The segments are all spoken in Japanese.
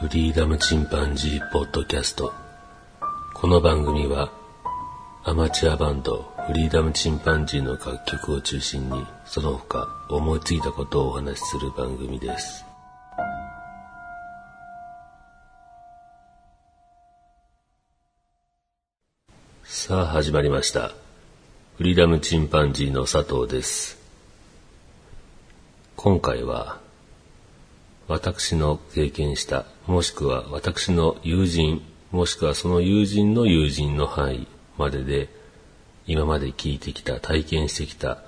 フリーダムチンパンジーポッドキャスト。この番組はアマチュアバンドフリーダムチンパンジーの楽曲を中心にその他思いついたことをお話しする番組です。さあ始まりました。フリーダムチンパンジーの佐藤です。今回は私の経験した、もしくは私の友人、もしくはその友人の友人の範囲までで、今まで聞いてきた、体験してきた、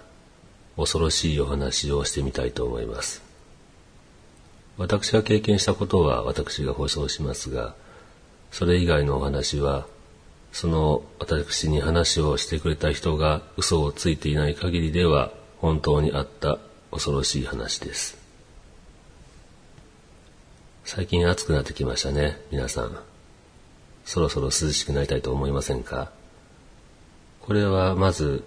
恐ろしいお話をしてみたいと思います。私が経験したことは私が保証しますが、それ以外のお話は、その私に話をしてくれた人が嘘をついていない限りでは本当にあった恐ろしい話です。最近暑くなってきましたね、皆さん。そろそろ涼しくなりたいと思いませんか？これはまず、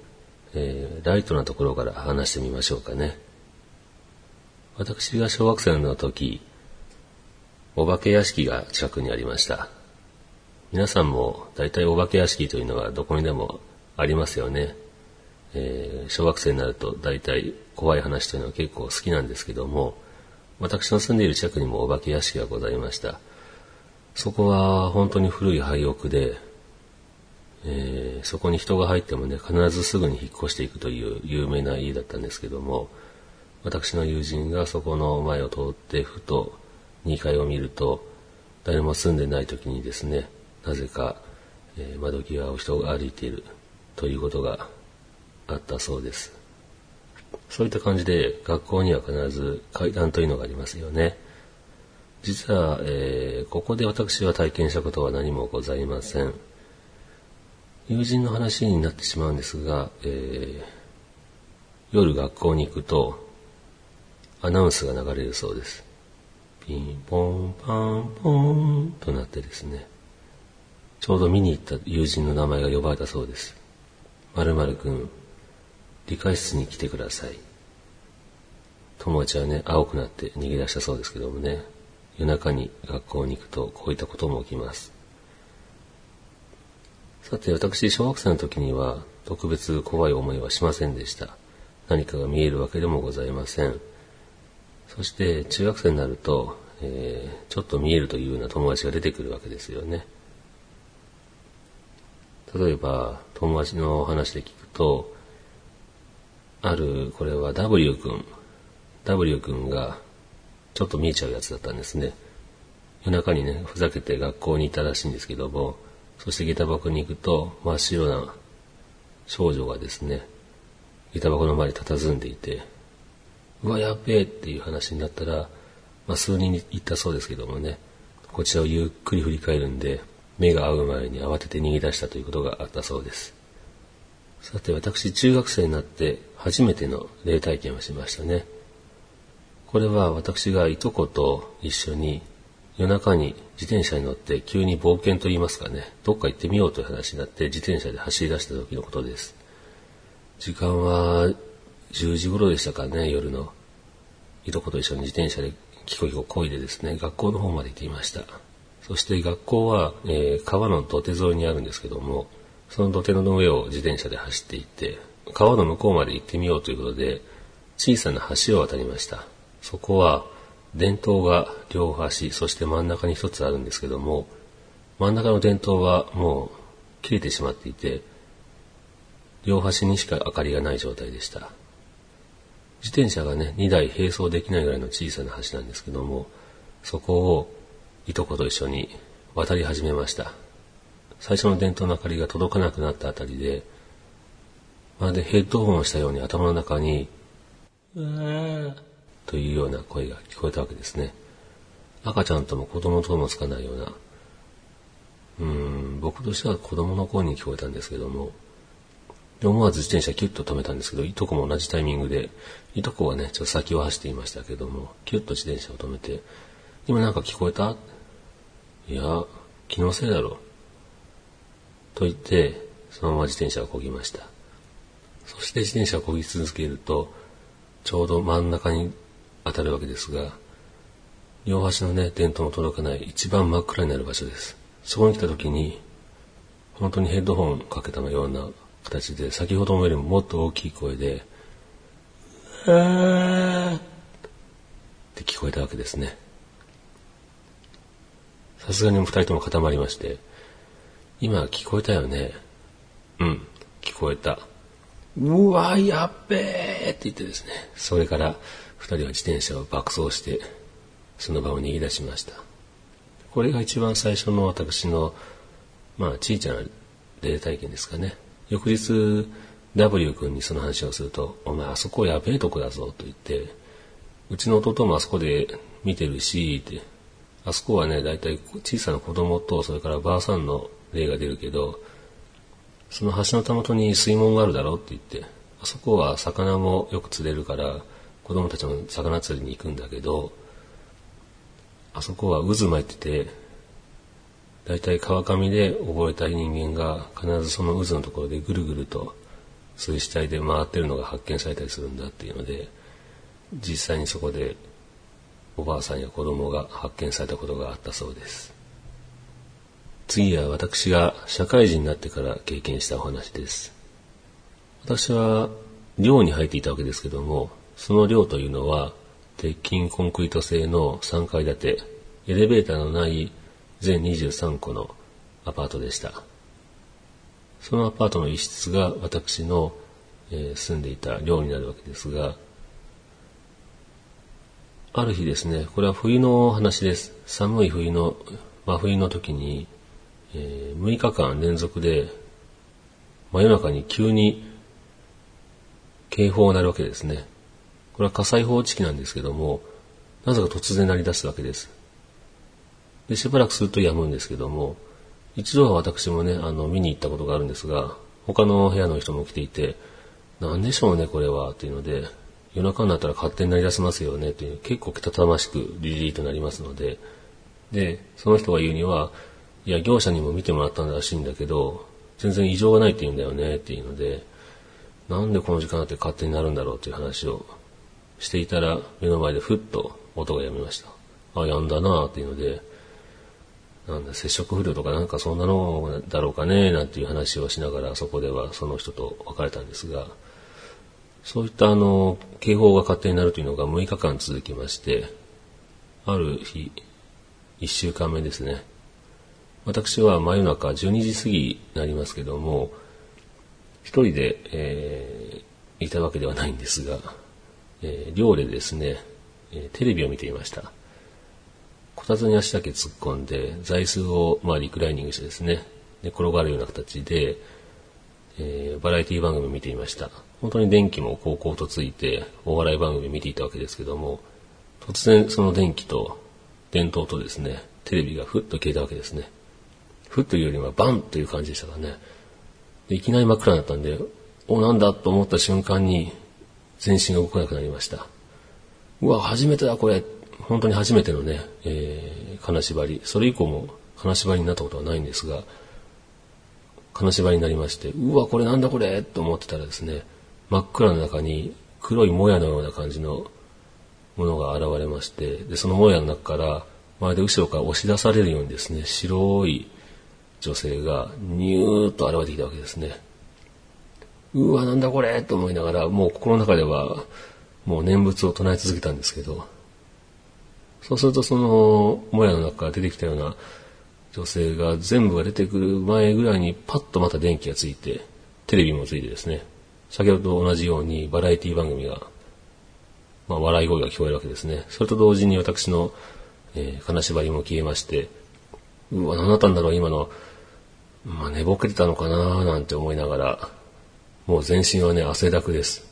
えー、ライトなところから話してみましょうかね。私が小学生の時、お化け屋敷が近くにありました。皆さんも大体お化け屋敷というのはどこにでもありますよね。えー、小学生になると大体怖い話というのは結構好きなんですけども、私の住んでいる近くにもお化け屋敷がございました。そこは本当に古い廃屋で、えー、そこに人が入ってもね、必ずすぐに引っ越していくという有名な家だったんですけども、私の友人がそこの前を通ってふと2階を見ると、誰も住んでない時にですね、なぜか、え、窓際を人が歩いているということがあったそうです。そういった感じで学校には必ず階段というのがありますよね。実は、えー、ここで私は体験したことは何もございません。友人の話になってしまうんですが、えー、夜学校に行くとアナウンスが流れるそうです。ピンポンパンポンとなってですね、ちょうど見に行った友人の名前が呼ばれたそうです。〇〇くん、理科室に来てください。友達はね、青くなって逃げ出したそうですけどもね、夜中に学校に行くとこういったことも起きます。さて、私、小学生の時には特別怖い思いはしませんでした。何かが見えるわけでもございません。そして、中学生になると、えー、ちょっと見えるというような友達が出てくるわけですよね。例えば、友達の話で聞くと、ある、これは W 君。W 君が、ちょっと見えちゃうやつだったんですね。夜中にね、ふざけて学校にいたらしいんですけども、そして下駄箱に行くと、真っ白な少女がですね、下駄箱の前に佇んでいて、うわ、やっべえっていう話になったら、まあ、数人に行ったそうですけどもね、こちらをゆっくり振り返るんで、目が合う前に慌てて逃げ出したということがあったそうです。さて私中学生になって初めての霊体験をしましたね。これは私がいとこと一緒に夜中に自転車に乗って急に冒険と言いますかね、どっか行ってみようという話になって自転車で走り出した時のことです。時間は10時頃でしたかね、夜の。いとこと一緒に自転車でキコキコ漕いでですね、学校の方まで行っていました。そして学校は、えー、川の土手沿いにあるんですけども、その土手の上を自転車で走っていって、川の向こうまで行ってみようということで、小さな橋を渡りました。そこは、伝統が両端、そして真ん中に一つあるんですけども、真ん中の伝統はもう切れてしまっていて、両端にしか明かりがない状態でした。自転車がね、2台並走できないぐらいの小さな橋なんですけども、そこをいとこと一緒に渡り始めました。最初の電灯の明かりが届かなくなったあたりで、まるでヘッドホンをしたように頭の中に、うわーというような声が聞こえたわけですね。赤ちゃんとも子供ともつかないような、うん、僕としては子供の声に聞こえたんですけども、思わず自転車キュッと止めたんですけど、いとこも同じタイミングで、いとこはね、ちょっと先を走っていましたけども、キュッと自転車を止めて、今なんか聞こえた？いや、気のせいだろう。と言って、そのまま自転車を漕ぎました。そして自転車を漕ぎ続けると、ちょうど真ん中に当たるわけですが、両端のね、電灯の届かない一番真っ暗になる場所です。そこに来た時に、本当にヘッドホンかけたのような形で、先ほどよりももっと大きい声で、あーって聞こえたわけですね。さすがに二人とも固まりまして、今聞こえたよね。うん、聞こえた。うわ、やっべーって言ってですね、それから二人は自転車を爆走して、その場を逃げ出しました。これが一番最初の私の、まあ、小さな霊体験ですかね。翌日、W 君にその話をすると、お前あそこやべえとこだぞと言って、うちの弟もあそこで見てるし、って、あそこはね、だいたい小さな子供と、それからばあさんの霊が出るけど、その橋のたもとに水門があるだろうって言って、あそこは魚もよく釣れるから、子供たちも魚釣りに行くんだけど、あそこは渦巻いてて、だいたい川上で溺れた人間が必ずその渦のところでぐるぐるとそういう死体で回ってるのが発見されたりするんだっていうので、実際にそこでおばあさんや子供が発見されたことがあったそうです。次は私が社会人になってから経験したお話です。私は寮に入っていたわけですけども、その寮というのは鉄筋コンクリート製の3階建て、エレベーターのない全23戸のアパートでした。そのアパートの一室が私の、え、住んでいた寮になるわけですが、ある日ですね、これは冬の話です。寒い冬の、真冬の時に、えー、6日間連続で、真夜中に急に警報が鳴るわけですね。これは火災報知器なんですけども、なぜか突然鳴り出すわけです。で、しばらくすると止むんですけども、一度は私もね、あの、見に行ったことがあるんですが、他の部屋の人も来ていて、なんでしょうね、これは、っていうので、夜中になったら勝手に鳴り出せますよね、っていう、結構けたたましくリリーとなりますので、で、その人が言うには、いや、業者にも見てもらったらしいんだけど、全然異常がないって言うんだよね、っていうので、なんでこの時間だって勝手になるんだろうっていう話をしていたら、目の前でふっと音が止みました。あ、やんだなっていうので、なんだ、接触不良とかなんかそんなのだろうかね、なんていう話をしながら、そこではその人と別れたんですが、そういったあの、警報が勝手になるというのが6日間続きまして、ある日、1週間目ですね。私は真夜中12時過ぎになりますけども、一人で、えー、いたわけではないんですが、えー、寮でですね、えー、テレビを見ていました。こたつに足だけ突っ込んで、座椅子を、まあ、リクライニングしてですね、で転がるような形で、えー、バラエティ番組を見ていました。本当に電気も高校とついて、お笑い番組を見ていたわけですけども、突然その電気と電灯とですね、テレビがふっと消えたわけですね。ふというよりはバンという感じでしたからね。いきなり真っ暗になったんで、お、なんだと思った瞬間に、全身が動かなくなりました。うわ、初めてだ、これ。本当に初めてのね、えー、金縛り。それ以降も金縛りになったことはないんですが、金縛りになりまして、うわ、これなんだこれと思ってたらですね、真っ暗の中に黒いもやのような感じのものが現れまして、で、そのもやの中から、まるで後ろから押し出されるようにですね、白い女性がニューッと現れてきたわけですね。うわ、なんだこれと思いながら、もう心の中では、もう念仏を唱え続けたんですけど、そうするとその、もやの中から出てきたような女性が全部が出てくる前ぐらいにパッとまた電気がついて、テレビもついてですね、先ほどと同じようにバラエティ番組が、まあ笑い声が聞こえるわけですね。それと同時に私の、えー、金縛りも消えまして、うわ、何だったんだろう、今の、まあ寝ぼけてたのかななんて思いながら、もう全身はね、汗だくです。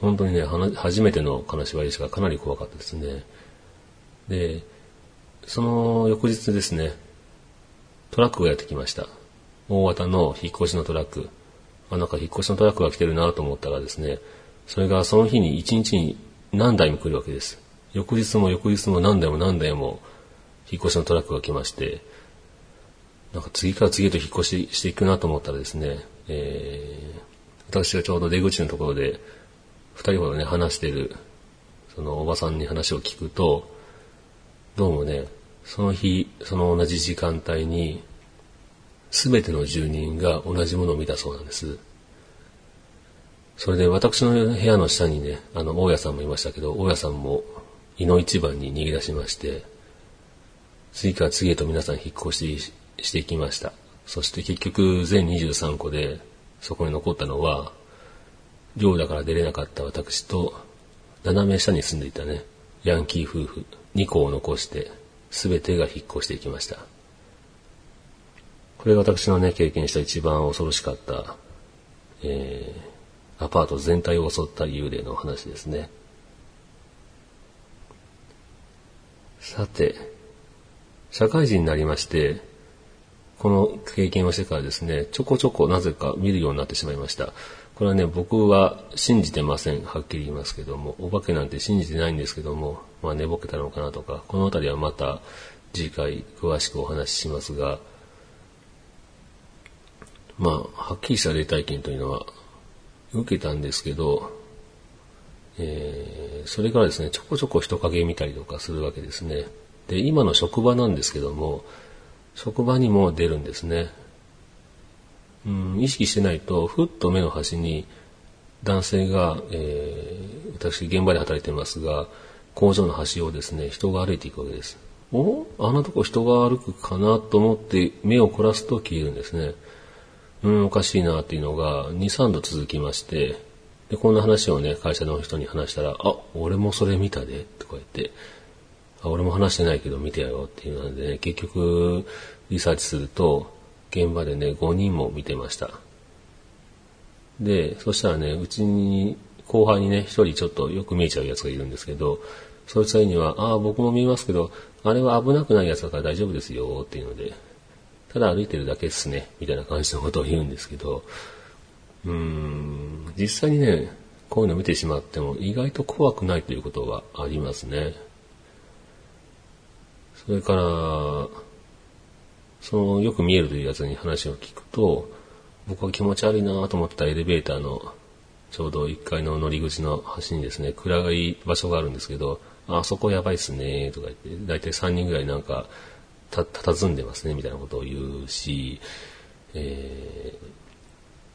本当にね、初めての金縛りしかかなり怖かったですね。で、その翌日ですね、トラックがやってきました。大型の引っ越しのトラック。あ、なんか引っ越しのトラックが来てるなと思ったらですね、それがその日に一日に何台も来るわけです。翌日も翌日も何台も何台も引っ越しのトラックが来まして、なんか次から次へと引っ越ししていくなと思ったらですね、えー、私がちょうど出口のところで、二人ほどね、話してる、そのおばさんに話を聞くと、どうもね、その日、その同じ時間帯に、すべての住人が同じものを見たそうなんです。それで私の部屋の下にね、あの、大家さんもいましたけど、大家さんも井の一番に逃げ出しまして、次から次へと皆さん引っ越ししていきました。そして結局全23個でそこに残ったのは、寮だから出れなかった私と、斜め下に住んでいたね、ヤンキー夫婦2個を残して、全てが引っ越していきました。これが私のね、経験した一番恐ろしかった、えー、アパート全体を襲った幽霊の話ですね。さて、社会人になりまして、この経験をしてからですね、ちょこちょこなぜか見るようになってしまいました。これはね、僕は信じてません。はっきり言いますけども、お化けなんて信じてないんですけども、まあ寝ぼけたのかなとか、この辺りはまた次回詳しくお話ししますが、まあ、はっきりした霊体験というのは受けたんですけど、えー、それからですね、ちょこちょこ人影見たりとかするわけですね。で、今の職場なんですけども、職場にも出るんですね。うん、意識してないと、ふっと目の端に男性が、えー、私現場で働いてますが、工場の端をですね、人が歩いていくわけです。おあんなとこ人が歩くかなと思って目を凝らすと消えるんですね。うん、おかしいなっていうのが2、3度続きまして、で、こんな話をね、会社の人に話したら、あ、俺もそれ見たで、とか言って、俺も話してないけど見てやろうっていうのでね、結局、リサーチすると、現場でね、5人も見てました。で、そしたらね、うちに、後輩にね、1人ちょっとよく見えちゃうやつがいるんですけど、そいつには、ああ、僕も見えますけど、あれは危なくないやつだから大丈夫ですよ、っていうので、ただ歩いてるだけっすね、みたいな感じのことを言うんですけど、うーん、実際にね、こういうの見てしまっても意外と怖くないということはありますね。それから、そのよく見えるというやつに話を聞くと、僕は気持ち悪いなと思ってたエレベーターのちょうど1階の乗り口の端にですね、暗い場所があるんですけど、あそこやばいっすねとか言って、だいたい3人ぐらいなんか、た、佇んでますねみたいなことを言うし、え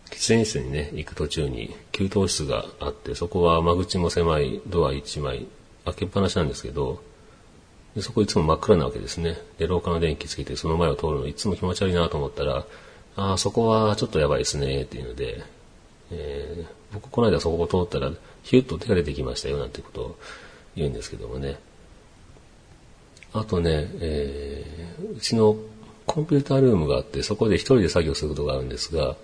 ー、喫煙室にね、行く途中に給湯室があって、そこは間口も狭いドア1枚開けっぱなしなんですけど、でそこいつも真っ暗なわけですね。で、廊下の電気つけてその前を通るのいつも気持ち悪いなと思ったら、ああ、そこはちょっとやばいですね、っていうので、えー、僕この間そこを通ったら、ヒュッと手が出てきましたよ、なんてことを言うんですけどもね。あとね、えー、うちのコンピュータールームがあって、そこで一人で作業することがあるんですが、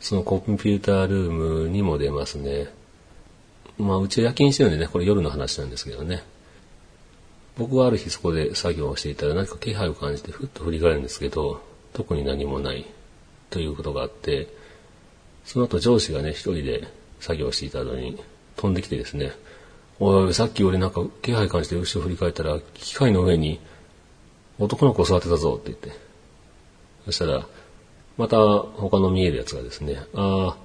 そのコンピュータールームにも出ますね。まあ、うちは夜勤してるんでね、これ夜の話なんですけどね。僕はある日そこで作業をしていたら何か気配を感じてふっと振り返るんですけど、特に何もないということがあって、その後上司がね、一人で作業していたのに飛んできてですね、おい、さっき俺なんか気配感じて後ろ振り返ったら、機械の上に男の子座ってたぞって言って。そしたら、また他の見えるやつがですね、あ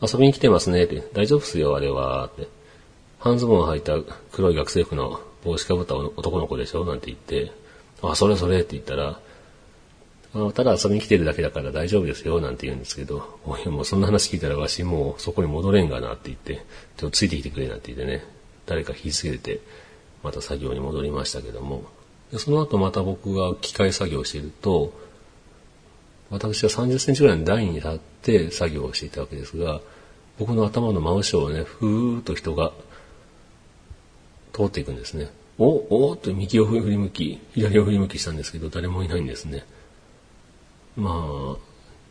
あ、遊びに来てますねって、大丈夫っすよ、あれは、って。半ズボンを履いた黒い学生服の帽子かぶった男の子でしょなんて言って、あ、それそれって言ったら、あただ遊びに来てるだけだから大丈夫ですよなんて言うんですけど、おい、もうそんな話聞いたらわしもうそこに戻れんがなって言って、ちょっとついてきてくれなんて言ってね、誰か引きつけて、また作業に戻りましたけども、でその後また僕が機械作業していると、私は30センチぐらいの台に立って作業をしていたわけですが、僕の頭の真後ろをね、ふーっと人が通っていくんですね。おおっと右を振り向き、左を振り向きしたんですけど、誰もいないんですね。まあ、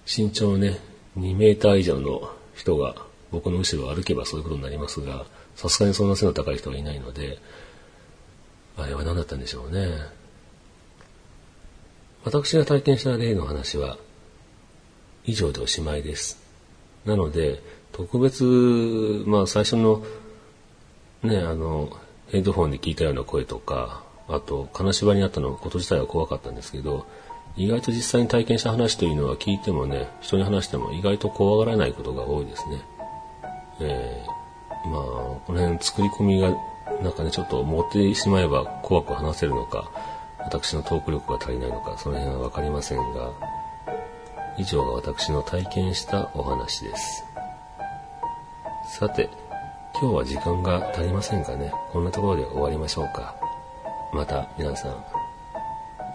身長ね、2メーター以上の人が僕の後ろを歩けばそういうことになりますが、さすがにそんな背の高い人はいないので、あれは何だったんでしょうね。私が体験した例の話は、以上でおしまいです。なので、特別、まあ最初の、ね、あの、ヘッドホンで聞いたような声とか、あと、金縛りにあったのこと自体は怖かったんですけど、意外と実際に体験した話というのは聞いてもね、人に話しても意外と怖がらないことが多いですね。えー、まあ、この辺作り込みがなんかね、ちょっと持ってしまえば怖く話せるのか、私のトーク力が足りないのか、その辺はわかりませんが、以上が私の体験したお話です。さて、今日は時間が足りませんかね。こんなところで終わりましょうか。また皆さん、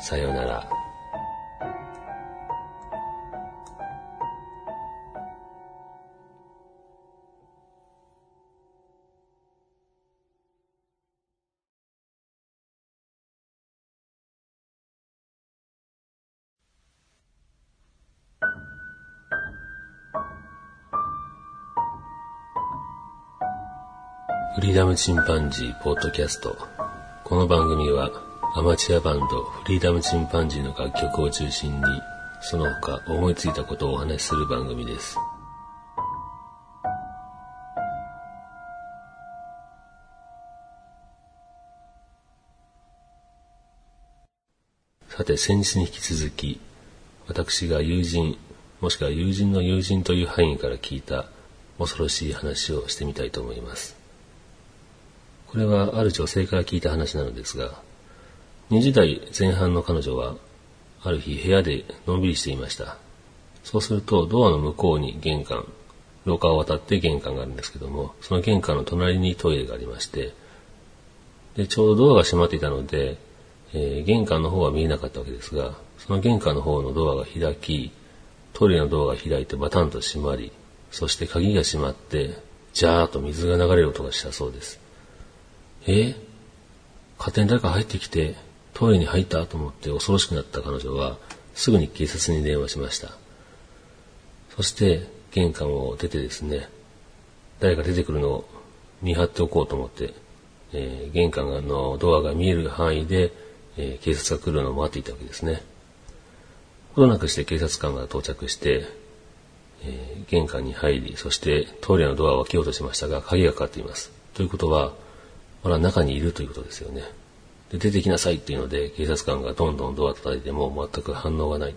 さようなら。ムチンパンジーポッドキャスト。この番組はアマチュアバンドフリーダムチンパンジーの楽曲を中心にその他思いついたことをお話しする番組です。さて先日に引き続き私が友人もしくは友人の友人という範囲から聞いた恐ろしい話をしてみたいと思います。これはある女性から聞いた話なのですが、20代前半の彼女は、ある日部屋でのんびりしていました。そうするとドアの向こうに玄関、廊下を渡って玄関があるんですけども、その玄関の隣にトイレがありまして、で、ちょうどドアが閉まっていたので、えー、玄関の方は見えなかったわけですが、その玄関の方のドアが開き、トイレのドアが開いてバタンと閉まり、そして鍵が閉まって、ジャーッと水が流れる音がしたそうです。え？勝手に誰か入ってきてトイレに入ったと思って恐ろしくなった彼女はすぐに警察に電話しました。そして玄関を出てですね、誰か出てくるのを見張っておこうと思って、えー、玄関のドアが見える範囲で、えー、警察が来るのを待っていたわけですね。ほどなくして警察官が到着して、えー、玄関に入り、そしてトイレのドアを開けようとしましたが、鍵がかかっています。ということは、ほら、中にいるということですよね。で、出てきなさいっていうので、警察官がどんどんドア叩いても全く反応がない。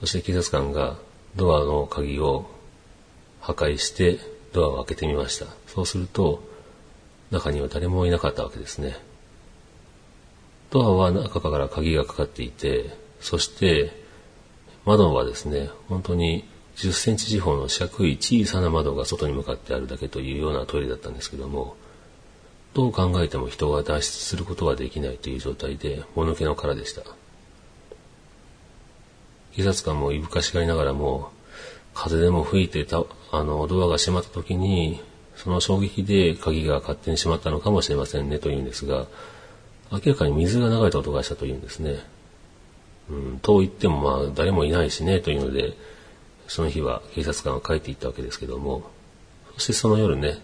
そして警察官がドアの鍵を破壊してドアを開けてみました。そうすると、中には誰もいなかったわけですね。ドアは中から鍵がかかっていて、そして窓はですね、本当に10センチ四方の四角い小さな窓が外に向かってあるだけというようなトイレだったんですけども、どう考えても人が脱出することはできないという状態で、もぬけの殻でした。警察官もいぶかしがりながらも、風でも吹いてた、あの、ドアが閉まった時に、その衝撃で鍵が勝手に閉まったのかもしれませんねと言うんですが、明らかに水が流れた音がしたというんですね。うん、と言ってもまあ誰もいないしねというので、その日は警察官は帰っていったわけですけども、そしてその夜ね、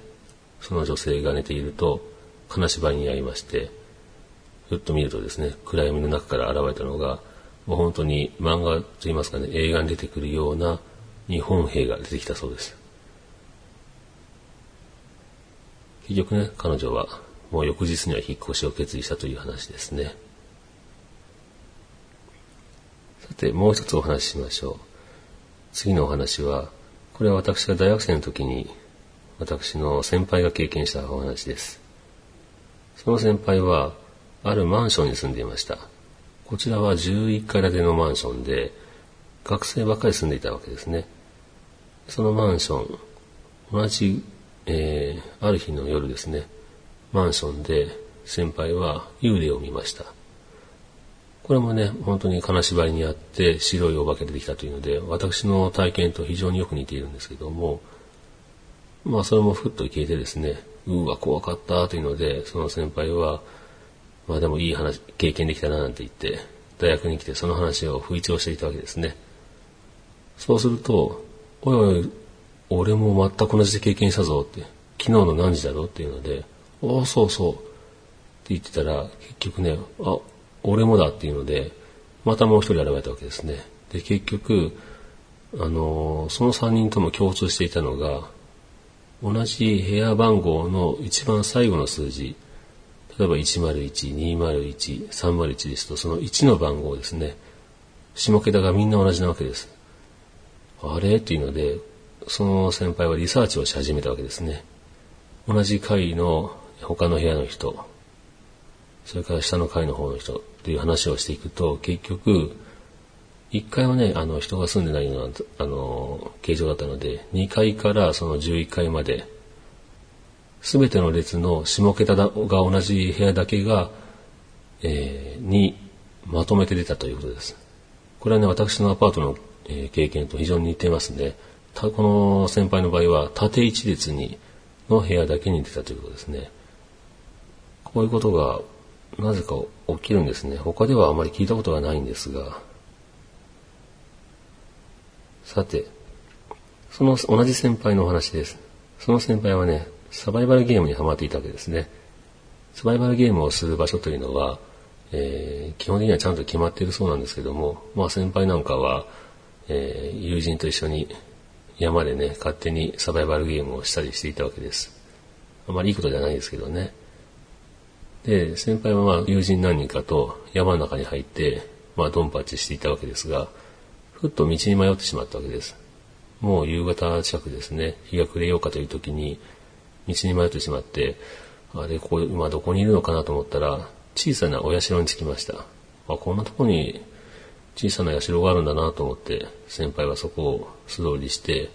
その女性が寝ていると、金縛りにありまして、ふっと見るとですね、暗闇の中から現れたのが、もう本当に漫画といいますかね、映画に出てくるような日本兵が出てきたそうです。結局ね、彼女はもう翌日には引っ越しを決意したという話ですね。さて、もう一つお話ししましょう。次のお話は、これは私が大学生の時に、私の先輩が経験したお話です。その先輩は、あるマンションに住んでいました。こちらは11階建てのマンションで、学生ばっかり住んでいたわけですね。そのマンション、同じ、えー、ある日の夜ですね、マンションで先輩は幽霊を見ました。これもね、本当に金縛りにあって白いお化け出てきたというので、私の体験と非常によく似ているんですけども、まあそれもふっと消えてですね、うわ、怖かったというので、その先輩は、まあでもいい話、経験できたななんて言って、大学に来てその話を吹聴していたわけですね。そうすると、おいおい、俺も全く同じで経験したぞって、昨日の何時だろうっていうので、ああ、そうそう。って言ってたら、結局ね、あ、俺もだっていうので、またもう一人現れたわけですね。で、結局、あのー、その三人とも共通していたのが、同じ部屋番号の一番最後の数字、例えば101、201、301ですと、その1の番号ですね。下桁がみんな同じなわけです。あれ？っていうので、その先輩はリサーチをし始めたわけですね。同じ階の他の部屋の人、それから下の階の方の人っていう話をしていくと、結局、1階はね、あの、人が住んでないような、あの、形状だったので、2階からその11階まで、すべての列の下桁が同じ部屋だけが、えー、にまとめて出たということです。これはね、私のアパートの、えー、経験と非常に似てますね。たこの先輩の場合は、縦一列に、の部屋だけに出たということですね。こういうことが、なぜか起きるんですね。他ではあまり聞いたことがないんですが。さて、その同じ先輩のお話です。その先輩はね、サバイバルゲームにハマっていたわけですね。サバイバルゲームをする場所というのは、えー、基本的にはちゃんと決まっているそうなんですけども、まあ先輩なんかは、えー、友人と一緒に山でね、勝手にサバイバルゲームをしたりしていたわけです。あまりいいことじゃないですけどね。で、先輩はまあ友人何人かと山の中に入って、まあドンパチしていたわけですが、ふっと道に迷ってしまったわけです。もう夕方近くですね、日が暮れようかという時に、道に迷ってしまって、あれ、ここ、今どこにいるのかなと思ったら、小さなお社に着きました。あ、こんなとこに小さな社があるんだなと思って、先輩はそこを素通りして、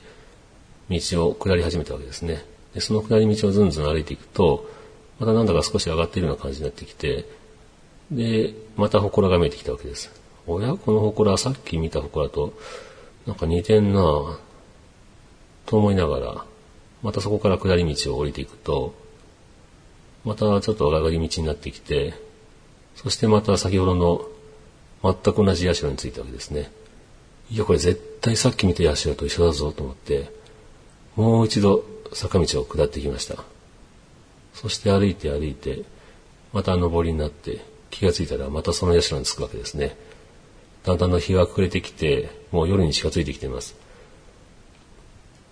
道を下り始めたわけですね。で、その下り道をずんずん歩いていくと、またなんだか少し上がっているような感じになってきて、で、また祠が見えてきたわけです。おやこの祠はさっき見た祠と、なんか似てんなぁ、と思いながら、またそこから下り道を降りていくと、またちょっと上がり道になってきて、そしてまた先ほどの全く同じ社に着いたわけですね。いや、これ絶対さっき見た社と一緒だぞと思って、もう一度坂道を下ってきました。そして歩いて歩いて、また上りになって、気がついたらまたその社に着くわけですね。だんだんの日が暮れてきて、もう夜に近づいてきています。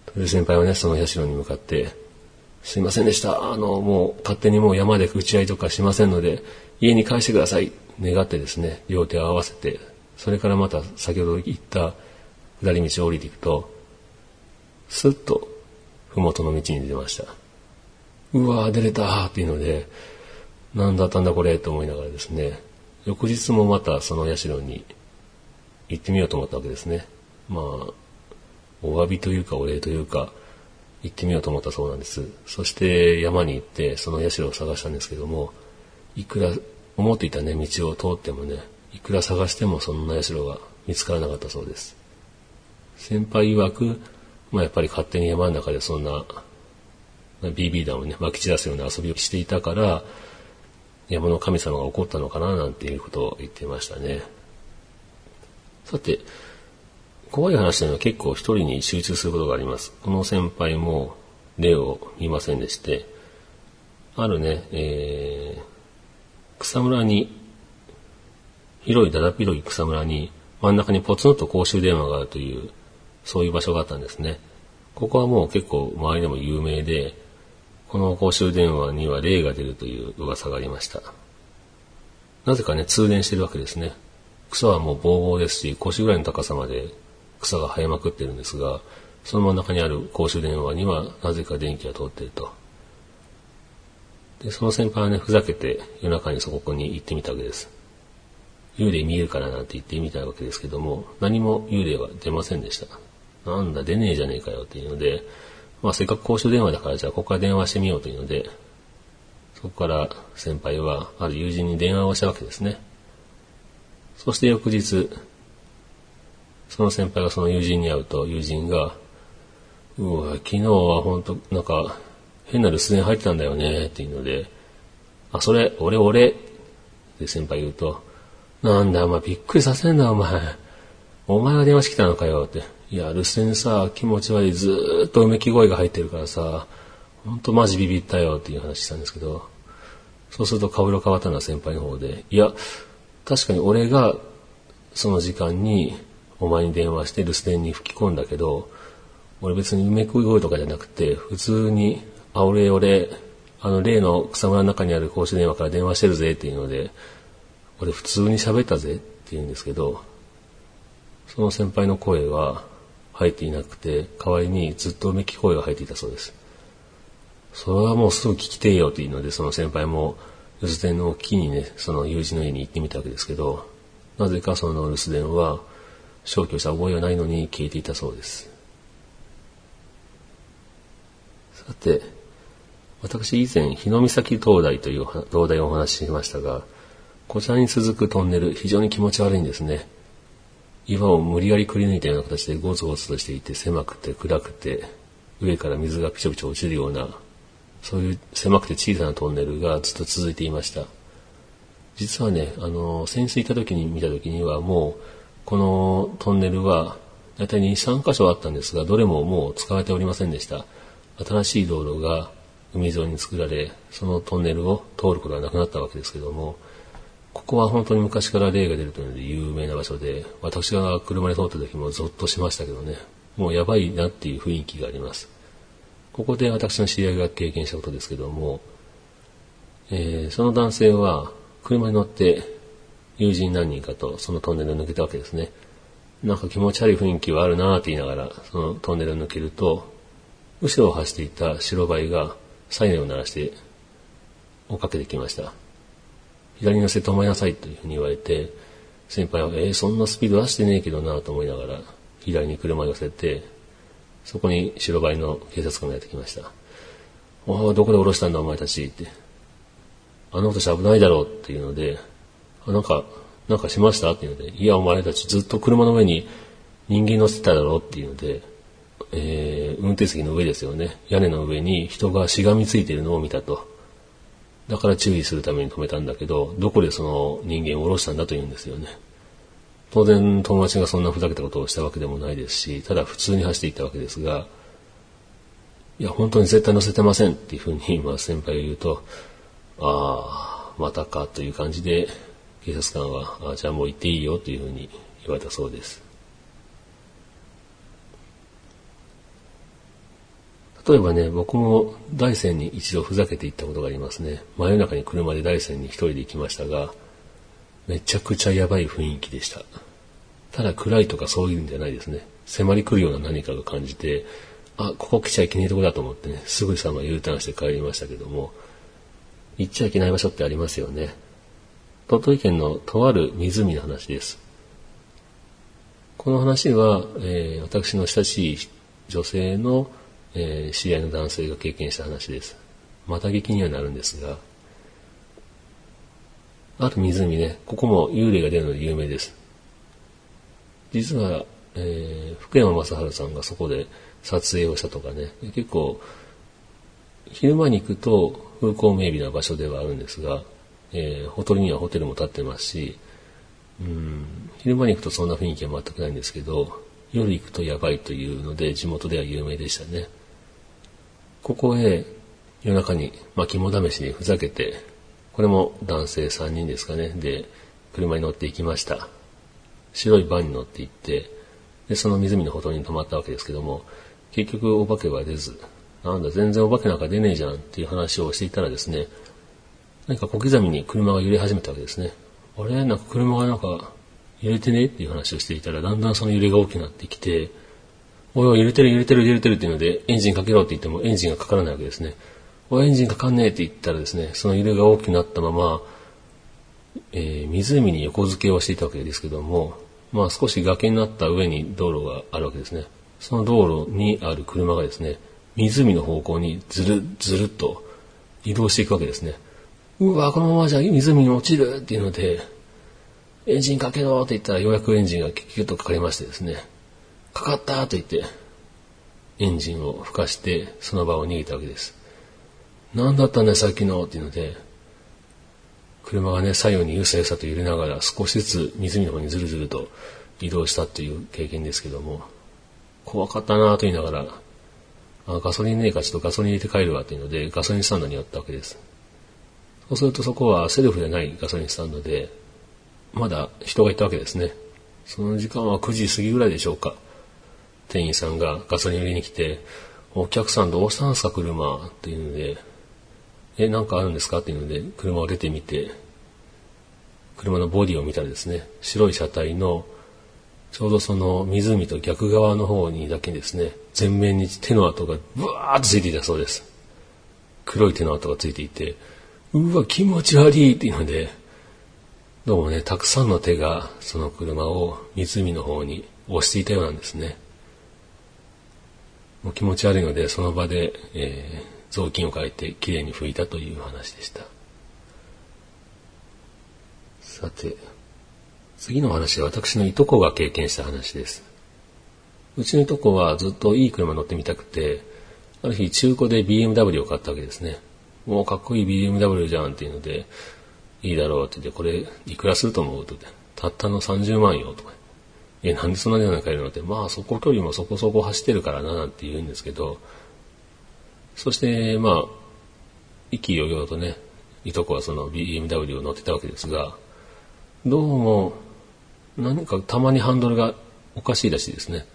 それで先輩はね、その社に向かって、すいませんでした。あの、もう勝手にもう山で打ち合いとかしませんので、家に帰してください。願ってですね、両手を合わせて、それからまた先ほど言った下り道を降りていくと、スッと麓の道に出ました。うわー出れたっていうので、なんだったんだこれと思いながらですね、翌日もまたその社に行ってみようと思ったわけですね。まあ、お詫びというかお礼というか、行ってみようと思ったそうなんです。そして山に行ってその社を探したんですけども、いくら思っていたね、道を通ってもね、いくら探してもそんな社が見つからなかったそうです。先輩曰く、まあやっぱり勝手に山の中でそんな BB 弾をね、撒き散らすような遊びをしていたから、山の神様が怒ったのかななんていうことを言ってましたね。さて、怖い話というのは結構一人に集中することがあります。この先輩も例を見ませんでして、あるね、えー、草むらに、広いだだ広い草むらに真ん中にポツンと公衆電話があるという、そういう場所があったんですね。ここはもう結構周りでも有名で、この公衆電話には霊が出るという噂がありました。なぜかね、通電してるわけですね。草はもうボーボーですし、腰ぐらいの高さまで草が生えまくってるんですが、その真ん中にある公衆電話にはなぜか電気が通っていると。で、その先輩はね、ふざけて夜中にそこに行ってみたわけです。幽霊見えるからなんて言ってみたわけですけども、何も幽霊は出ませんでした。なんだ、出ねえじゃねえかよっていうので、まあせっかく公衆電話だからじゃあここから電話してみようというので、そこから先輩はある友人に電話をしたわけですね。そして翌日、その先輩がその友人に会うと、友人が、うわ、昨日は本当なんか、変な留守電入ってたんだよね、っていうので、あ、それ、俺、俺、って先輩言うと、なんだ、お前びっくりさせんな、お前。お前が電話してきたのかよ、って。いや、留守電さ、気持ち悪い、ずーっとうめき声が入ってるからさ、ほんとマジビビったよ、っていう話したんですけど、そうすると顔色変わったのは先輩の方で、いや、確かに俺がその時間にお前に電話して留守電に吹き込んだけど、俺別にめくい声とかじゃなくて、普通に、あ、俺、俺、あの例の草むらの中にある公衆電話から電話してるぜっていうので、俺普通に喋ったぜって言うんですけど、その先輩の声は入っていなくて、代わりにずっとうめき声が入っていたそうです。それはもうすぐ聞きてえよっていうので、その先輩も留守電を機にね、その友人の家に行ってみたわけですけど、なぜかその留守電は消去した覚えはないのに消えていたそうです。さて、私以前、日の岬灯台という灯台をお話ししましたが、こちらに続くトンネル、非常に気持ち悪いんですね。岩を無理やりくり抜いたような形でゴツゴツとしていて狭くて暗くて上から水がピチョピチョ落ちるようなそういう狭くて小さなトンネルがずっと続いていました。実はねあの潜水行った時に見た時にはもうこのトンネルは大体2、3箇所あったんですがどれももう使われておりませんでした。新しい道路が海沿いに作られそのトンネルを通ることはなくなったわけですけどもここは本当に昔から霊が出るというので有名な場所で、私が車で通った時もゾッとしましたけどね、もうやばいなっていう雰囲気があります。ここで私の知り合いが経験したことですけども、えー、その男性は車に乗って友人何人かとそのトンネルを抜けたわけですね。なんか気持ち悪い雰囲気はあるなぁと言いながらそのトンネルを抜けると、後ろを走っていた白バイがサイレンを鳴らして追っかけてきました。左に寄せて止まりなさいというふうに言われて、先輩は、えー、そんなスピード出してねえけどなぁと思いながら、左に車を寄せて、そこに白バイの警察官がやってきました。おどこで降ろしたんだお前たちって。あの私危ないだろうっていうので、あなんか、なんかしました？っていうので、いやお前たちずっと車の上に人間乗せてただろうっていうので、えー、運転席の上ですよね。屋根の上に人がしがみついているのを見たと。だから注意するために止めたんだけど、どこでその人間を降ろしたんだと言うんですよね。当然友達がそんなふざけたことをしたわけでもないですし、ただ普通に走っていったわけですが、いや、本当に絶対乗せてませんっていうふうに今先輩が言うと、ああ、またかという感じで、警察官は、あじゃあもう行っていいよというふうに言われたそうです。例えばね、僕も大山に一度ふざけて行ったことがありますね。真夜中に車で大山に一人で行きましたが、めちゃくちゃやばい雰囲気でした。ただ暗いとかそういうんじゃないですね。迫り来るような何かが感じて、あ、ここ来ちゃいけないとこだと思ってね、すぐさま U ターンして帰りましたけども、行っちゃいけない場所ってありますよね。鳥取県のとある湖の話です。この話は、えー、私の親しい女性のえー、知り合いの男性が経験した話です。また劇にはなるんですが、ある湖ね、ここも幽霊が出るので有名です。実は、えー、福山雅治さんがそこで撮影をしたとかね、結構、昼間に行くと風光明媚な場所ではあるんですが、えー、ホテルにはホテルも建ってますし、うん、昼間に行くとそんな雰囲気は全くないんですけど、夜行くとやばいというので地元では有名でしたね。ここへ夜中に、まあ、肝試しにふざけて、これも男性3人ですかね。で、車に乗って行きました。白いバンに乗って行って、で、その湖のほとりに泊まったわけですけども、結局お化けは出ず、なんだ、全然お化けなんか出ねえじゃんっていう話をしていたらですね、何か小刻みに車が揺れ始めたわけですね。あれ？なんか車がなんか揺れてねっていう話をしていたら、だんだんその揺れが大きくなってきて、おいおい、揺れてる揺れてる揺れてるっていうので、エンジンかけろって言ってもエンジンがかからないわけですね。お、エンジンかかんねえって言ったらですね、その揺れが大きくなったまま、えー、湖に横付けをしていたわけですけども、まあ少し崖になった上に道路があるわけですね。その道路にある車がですね、湖の方向にずるずるっと移動していくわけですね。うわ、このままじゃ湖に落ちるっていうので、エンジンかけろって言ったらようやくエンジンがキュッとかかりましてですね、かかったと言って、エンジンを吹かして、その場を逃げたわけです。何だったんだよ、さっきのっていうので、車がね、左右にゆさゆさと揺れながら少しずつ湖の方にずるずると移動したという経験ですけども、怖かったなぁと言いながら、あガソリンねえかちょっとガソリン入れて帰るわというので、ガソリンスタンドに寄ったわけです。そうするとそこはセルフでないガソリンスタンドで、まだ人がいたわけですね。その時間は9時過ぎぐらいでしょうか。店員さんがガソリン入れに来て、お客さんどうしたんすか車っていうので、え、なんかあるんですか？っていうので、車を出てみて、車のボディを見たらですね、白い車体の、ちょうどその湖と逆側の方にだけですね、前面に手の跡がブワーッとついていたそうです。黒い手の跡がついていて、うわ、気持ち悪いっていうので、どうもね、たくさんの手がその車を湖の方に押していたようなんですね。もう気持ち悪いので、その場で、えー、雑巾を変えてきれいに拭いたという話でした。さて、次の話は私のいとこが経験した話です。うちのいとこはずっといい車乗ってみたくて、ある日中古で BMW を買ったわけですね。もうかっこいい BMW じゃんっていうので、いいだろうって言って、これいくらすると思うとたったの30万よとか。え、なんでそんな値段買えるのって、まあそこ距離もそこそこ走ってるからななんて言うんですけど、そしてまあ、意気揚々とね、いとこはその BMW を乗ってたわけですが、どうも、何かたまにハンドルがおかしいらしいですね。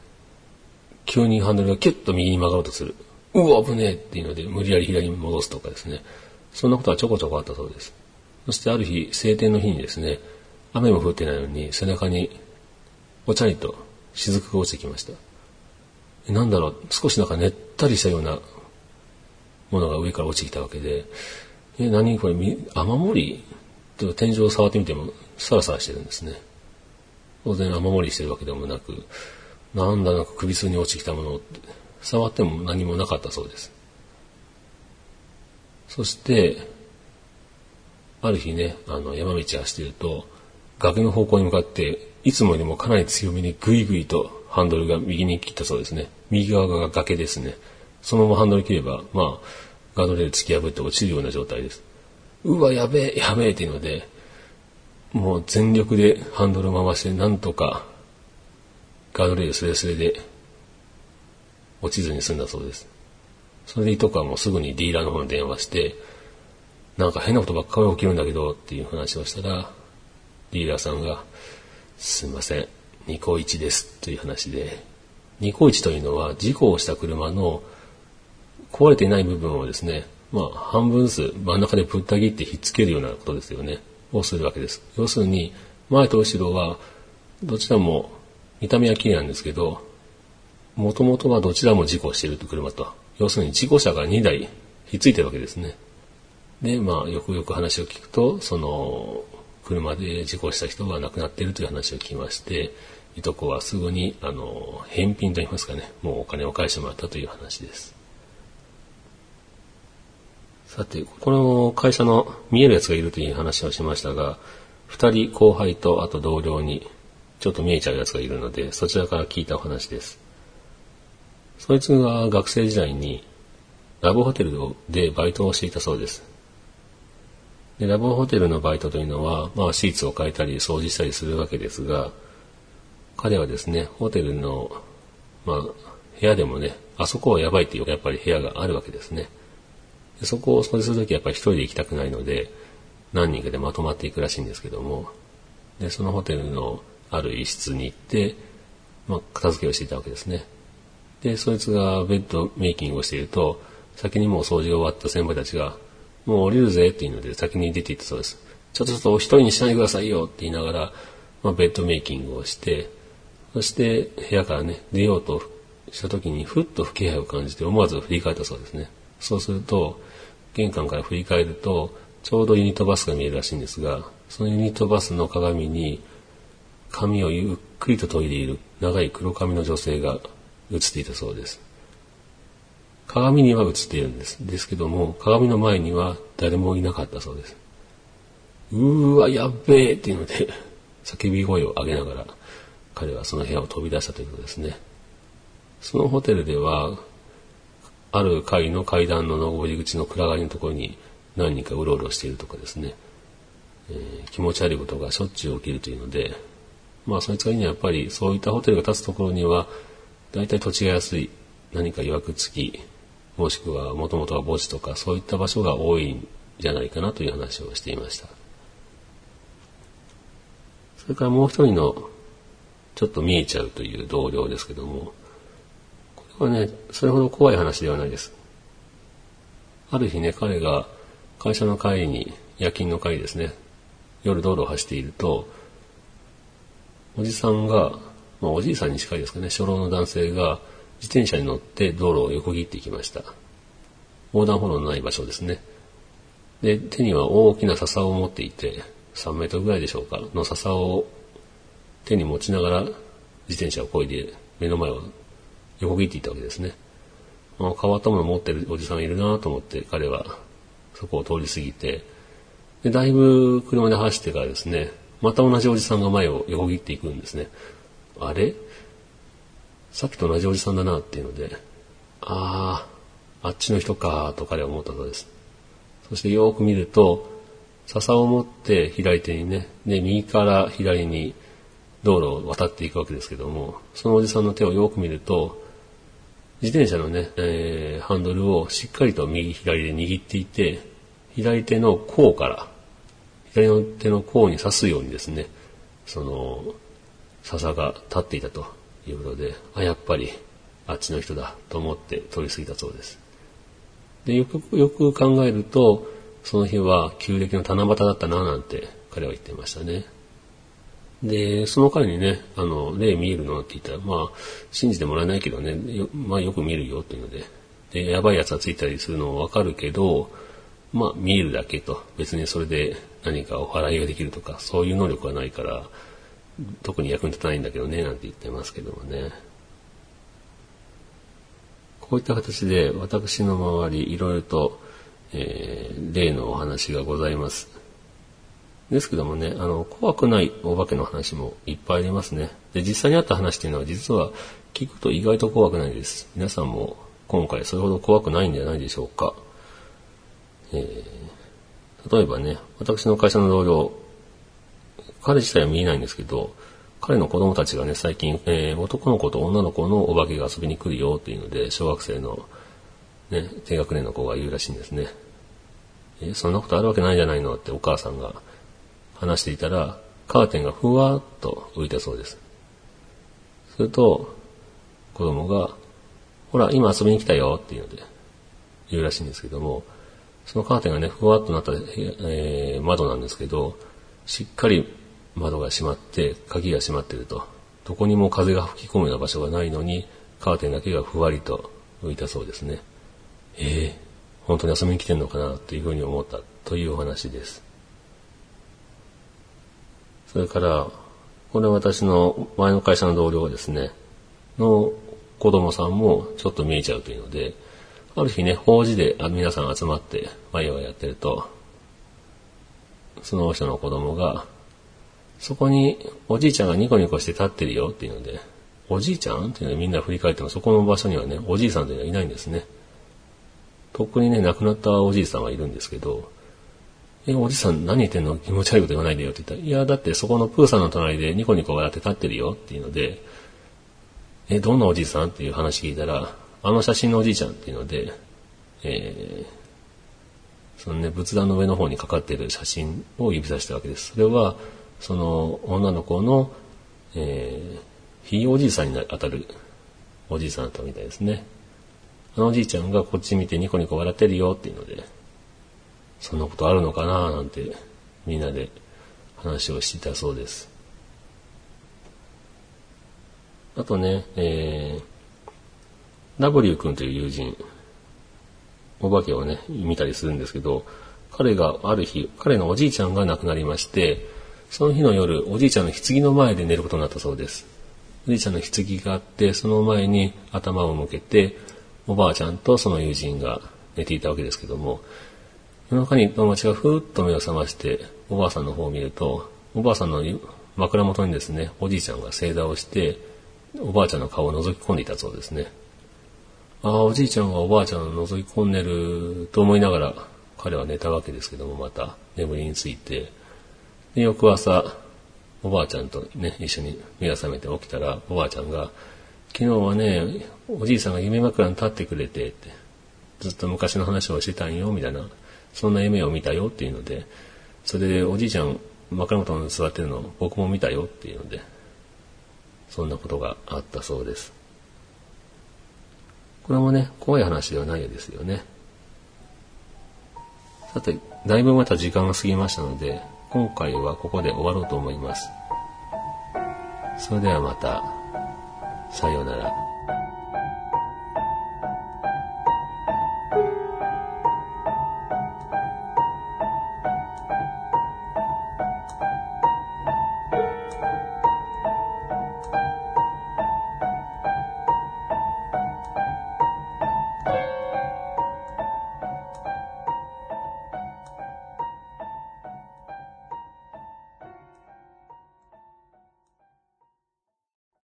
急にハンドルがキュッと右に曲がろうとする。うわ、危ねえっていうので、無理やり左に戻すとかですね。そんなことはちょこちょこあったそうです。そしてある日、晴天の日にですね、雨も降ってないのに背中にお茶にと雫が落ちてきました。なんだろう、少しなんかねったりしたようなものが上から落ちてきたわけで、え、何これ、雨漏り？天井を触ってみてもサラサラしてるんですね。当然雨漏りしてるわけでもなく、なんだなんか首筋に落ちてきたものって触っても何もなかったそうです。そして、ある日ね、あの、山道走ってると、崖の方向に向かって、いつもよりもかなり強めにグイグイとハンドルが右に切ったそうですね。右側が崖ですね。そのままハンドル切れば、まあ、ガードレール突き破って落ちるような状態です。うわ、やべえ、やべえっていうので、もう全力でハンドル回して、なんとか、ガードレールスレスレで落ちずに済んだそうです。それでいいとこはもうすぐにディーラーの方に電話して、なんか変なことばっかり起きるんだけどっていう話をしたら、ディーラーさんが、すいません、ニコイチですという話で、ニコイチというのは事故をした車の壊れていない部分をですね、まあ半分ずつ真ん中でぶった切ってひっつけるようなことですよね。をするわけです。要するに、前と後ろはどちらも見た目は綺麗なんですけど、もともとはどちらも事故していると車と。要するに事故車が2台ひっついてるわけですね。で、まあ、よくよく話を聞くと、その、車で事故した人が亡くなっているという話を聞きまして、いとこはすぐに、あの、返品といいますかね、もうお金を返してもらったという話です。さて、この会社の見えるやつがいるという話をしましたが、二人後輩とあと同僚にちょっと見えちゃうやつがいるので、そちらから聞いたお話です。そいつが学生時代にラブホテルでバイトをしていたそうです。でラブホテルのバイトというのは、まあ、シーツを変えたり掃除したりするわけですが、彼はですね、ホテルの、まあ、部屋でもね、あそこはやばいっていうやっぱり部屋があるわけですね。でそこを掃除するときはやっぱり一人で行きたくないので、何人かでまとまっていくらしいんですけども、で、そのホテルのある一室に行って、まあ、片付けをしていたわけですね。で、そいつがベッドメイキングをしていると、先にもう掃除が終わった先輩たちが、もう降りるぜっていうので先に出ていったそうです。ちょっとちょっとお一人にしないでくださいよって言いながら、まあ、ベッドメイキングをして、そして部屋からね、出ようとした時にふっと不気配を感じて思わず振り返ったそうですね。そうすると、玄関から振り返ると、ちょうどユニットバスが見えるらしいんですが、そのユニットバスの鏡に、髪をゆっくりと研いでいる長い黒髪の女性が映っていたそうです。鏡には映っているんです。ですけども、鏡の前には誰もいなかったそうです。うーわ、やっべえっていうので、叫び声を上げながら、彼はその部屋を飛び出したということですね。そのホテルでは、ある階の階段の上り口の暗がりのところに何人かうろうろしているとかですね、えー、気持ち悪いことがしょっちゅう起きるというので、まあそいつがいいにはやっぱりそういったホテルが立つところには、大体土地が安い、何か曰く付き、もしくはもともとは墓地とかそういった場所が多いんじゃないかなという話をしていました。それからもう一人のちょっと見えちゃうという同僚ですけども、これね、それほど怖い話ではないです。ある日ね、彼が会社の帰りに、夜勤の帰りですね、夜道路を走っていると、おじさんが、まあおじいさんに近いですかね、初老の男性が自転車に乗って道路を横切っていきました。横断歩道のない場所ですね。で、手には大きな笹を持っていて、3メートルぐらいでしょうか、の笹を手に持ちながら自転車を漕いで目の前を横切っていったわけですね。あ変わったものを持ってるおじさんいるなと思って彼はそこを通り過ぎて、で、だいぶ車で走ってからですね、また同じおじさんが前を横切っていくんですね。あれ？さっきと同じおじさんだなっていうので、ああ、あっちの人かと彼は思ったそうです。そしてよーく見ると、笹を持って左手にね、で、右から左に道路を渡っていくわけですけども、そのおじさんの手をよく見ると、自転車のね、えー、ハンドルをしっかりと右左で握っていて、左手の甲から、左の手の甲に刺すようにですね、その、笹が立っていたということで、あ、やっぱりあっちの人だと思って通り過ぎたそうです。で、よく、よく考えると、その日は旧暦の七夕だったななんて彼は言ってましたね。で、その彼にね、あの、例見えるのって言ったら、まあ、信じてもらえないけどね、まあよく見えるよっていうので、で、やばいやつがついたりするのはわかるけど、まあ見えるだけと、別にそれで何かお払いができるとか、そういう能力はないから、特に役に立たないんだけどね、なんて言ってますけどもね。こういった形で私の周りいろいろと、えー、例のお話がございます。ですけどもね、あの、怖くないお化けの話もいっぱいありますね。で、実際にあった話っていうのは実は聞くと意外と怖くないです。皆さんも今回それほど怖くないんじゃないでしょうか。えー、例えばね、私の会社の同僚、彼自体は見えないんですけど、彼の子供たちがね、最近、えー、男の子と女の子のお化けが遊びに来るよっていうので、小学生の、ね、低学年の子が言うらしいんですね。えー、そんなことあるわけないじゃないのってお母さんが話していたら、カーテンがふわっと浮いたそうです。すると、子供が、ほら、今遊びに来たよっていうので言うらしいんですけども、そのカーテンがね、ふわっとなった、えー、窓なんですけど、しっかり窓が閉まって、鍵が閉まってると。どこにも風が吹き込むような場所がないのに、カーテンだけがふわりと浮いたそうですね。ええー、本当に遊びに来てんのかなというふうに思ったというお話です。それから、これは私の前の会社の同僚ですね、の子供さんもちょっと見えちゃうというので、ある日ね、法事で皆さん集まってワイワイやってると、その人の子供が、そこにおじいちゃんがニコニコして立ってるよっていうので、おじいちゃんっていうのでみんな振り返ってもそこの場所にはね、おじいさんというのはいないんですね。とっくにね、亡くなったおじいさんはいるんですけど、え、おじさん何言ってんの？気持ち悪いこと言わないでよって言ったら、いや、だってそこのプーさんの隣でニコニコ笑って立ってるよっていうので、え、どんなおじいさんっていう話聞いたら、あの写真のおじいちゃんっていうので、えー、そのね、仏壇の上の方にかかってる写真を指さしたわけです。それは、その女の子の、えー、ひいおじいさんに当たるおじいさんだったみたいですね。あのおじいちゃんがこっち見てニコニコ笑ってるよっていうので、そんなことあるのかななんてみんなで話をしていたそうです。あとね、えー、W 君という友人、お化けをね、見たりするんですけど、彼がある日、彼のおじいちゃんが亡くなりまして、その日の夜、おじいちゃんの棺の前で寝ることになったそうです。おじいちゃんの棺があって、その前に頭を向けて、おばあちゃんとその友人が寝ていたわけですけども、夜中に友達がふーっと目を覚まして、おばあさんの方を見ると、おばあさんの枕元にですね、おじいちゃんが正座をして、おばあちゃんの顔を覗き込んでいたそうですね。ああ、おじいちゃんがおばあちゃんを覗き込んでると思いながら、彼は寝たわけですけども、また眠りについて、で、翌朝、おばあちゃんとね、一緒に目が覚めて起きたら、おばあちゃんが、昨日はね、おじいさんが夢枕に立ってくれて、って、ずっと昔の話をしてたんよ、みたいなそんな夢を見たよっていうので、それでおじいちゃん枕元に座ってるの僕も見たよっていうので、そんなことがあったそうです。これもね、怖い話ではないですよね。さて、だいぶまた時間が過ぎましたので、今回はここで終わろうと思います。それではまた、さようなら。